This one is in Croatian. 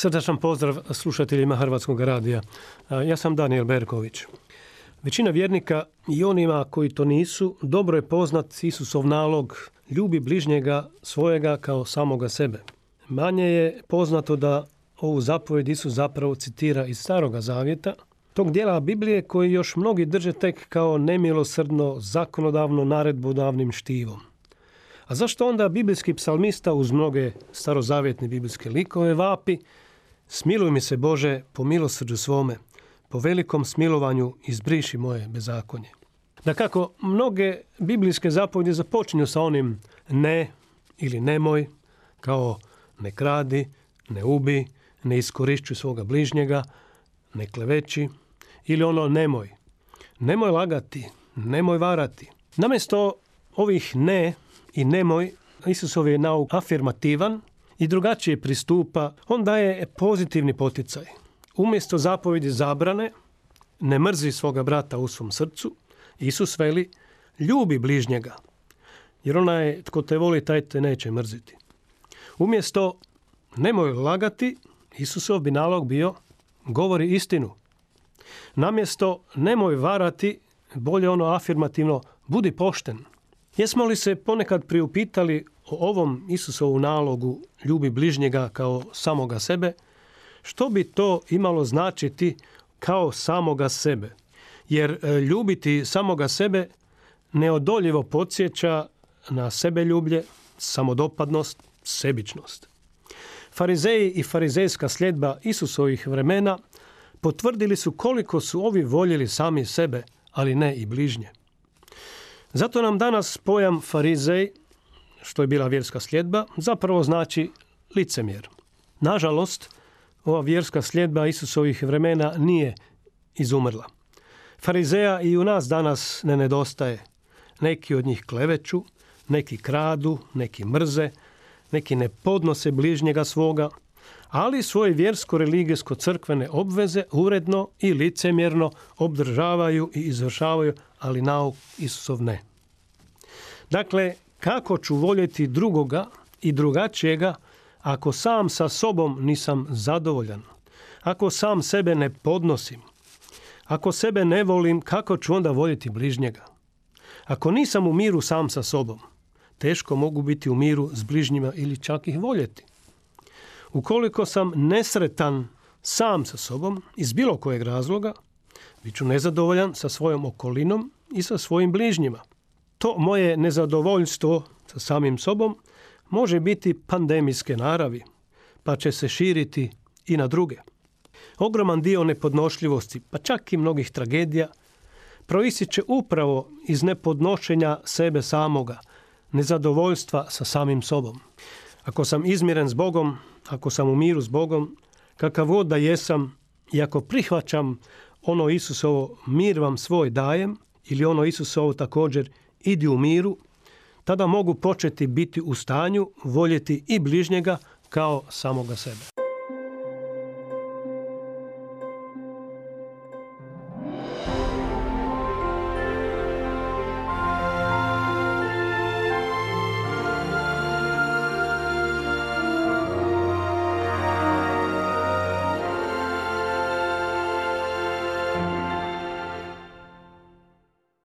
Srdačan pozdrav slušateljima Hrvatskog radija. Ja sam Daniel Berković. Većina vjernika i onima koji to nisu, dobro je poznat Isusov nalog ljubi bližnjega svojega kao samoga sebe. Manje je poznato da ovu zapovjed Isus zapravo citira iz Staroga zavjeta, tog dijela Biblije koji još mnogi drže tek kao nemilosrdno, zakonodavno naredbodavnim štivom. A zašto onda biblijski psalmista uz mnoge starozavjetne biblijske likove vapi Smiluj mi se Bože po milosrđu svome, po velikom smilovanju izbriši moje bezakonje. Da kako mnoge biblijske zapovjedi započinju sa onim ne ili nemoj, kao ne kradi, ne ubi, ne iskorišćuj svoga bližnjega, ne kleveći, ili ono nemoj. Nemoj lagati, nemoj varati. Namjesto ovih ne i nemoj, Isusov je nauk afirmativan i drugačije pristupa, on daje pozitivni poticaj. Umjesto zapovjedi zabrane, ne mrzi svoga brata u svom srcu, Isus veli, ljubi bližnjega, jer onaj tko te voli, taj te neće mrziti. Umjesto nemoj lagati, Isusov bi nalog bio, govori istinu. Namjesto nemoj varati, bolje ono afirmativno, budi pošten. Jesmo li se ponekad priupitali o ovom Isusovu nalogu ljubi bližnjega kao samoga sebe, što bi to imalo značiti kao samoga sebe? Jer e, ljubiti samoga sebe neodoljivo podsjeća na sebe ljublje, samodopadnost, sebičnost. Farizeji i farizejska sljedba Isusovih vremena potvrdili su koliko su ovi voljeli sami sebe, ali ne i bližnje. Zato nam danas pojam farizej što je bila vjerska sljedba, zapravo znači licemjer. Nažalost, ova vjerska sljedba Isusovih vremena nije izumrla. Farizeja i u nas danas ne nedostaje. Neki od njih kleveću, neki kradu, neki mrze, neki ne podnose bližnjega svoga, ali svoje vjersko-religijsko-crkvene obveze uredno i licemjerno obdržavaju i izvršavaju, ali nauk Isusov ne. Dakle, kako ću voljeti drugoga i drugačijega ako sam sa sobom nisam zadovoljan? Ako sam sebe ne podnosim? Ako sebe ne volim, kako ću onda voljeti bližnjega? Ako nisam u miru sam sa sobom, teško mogu biti u miru s bližnjima ili čak ih voljeti. Ukoliko sam nesretan sam sa sobom, iz bilo kojeg razloga, bit ću nezadovoljan sa svojom okolinom i sa svojim bližnjima to moje nezadovoljstvo sa samim sobom može biti pandemijske naravi, pa će se širiti i na druge. Ogroman dio nepodnošljivosti, pa čak i mnogih tragedija, proisiće upravo iz nepodnošenja sebe samoga, nezadovoljstva sa samim sobom. Ako sam izmiren s Bogom, ako sam u miru s Bogom, kakav god da jesam i ako prihvaćam ono Isusovo mir vam svoj dajem, ili ono Isusovo također idi u miru, tada mogu početi biti u stanju voljeti i bližnjega kao samoga sebe.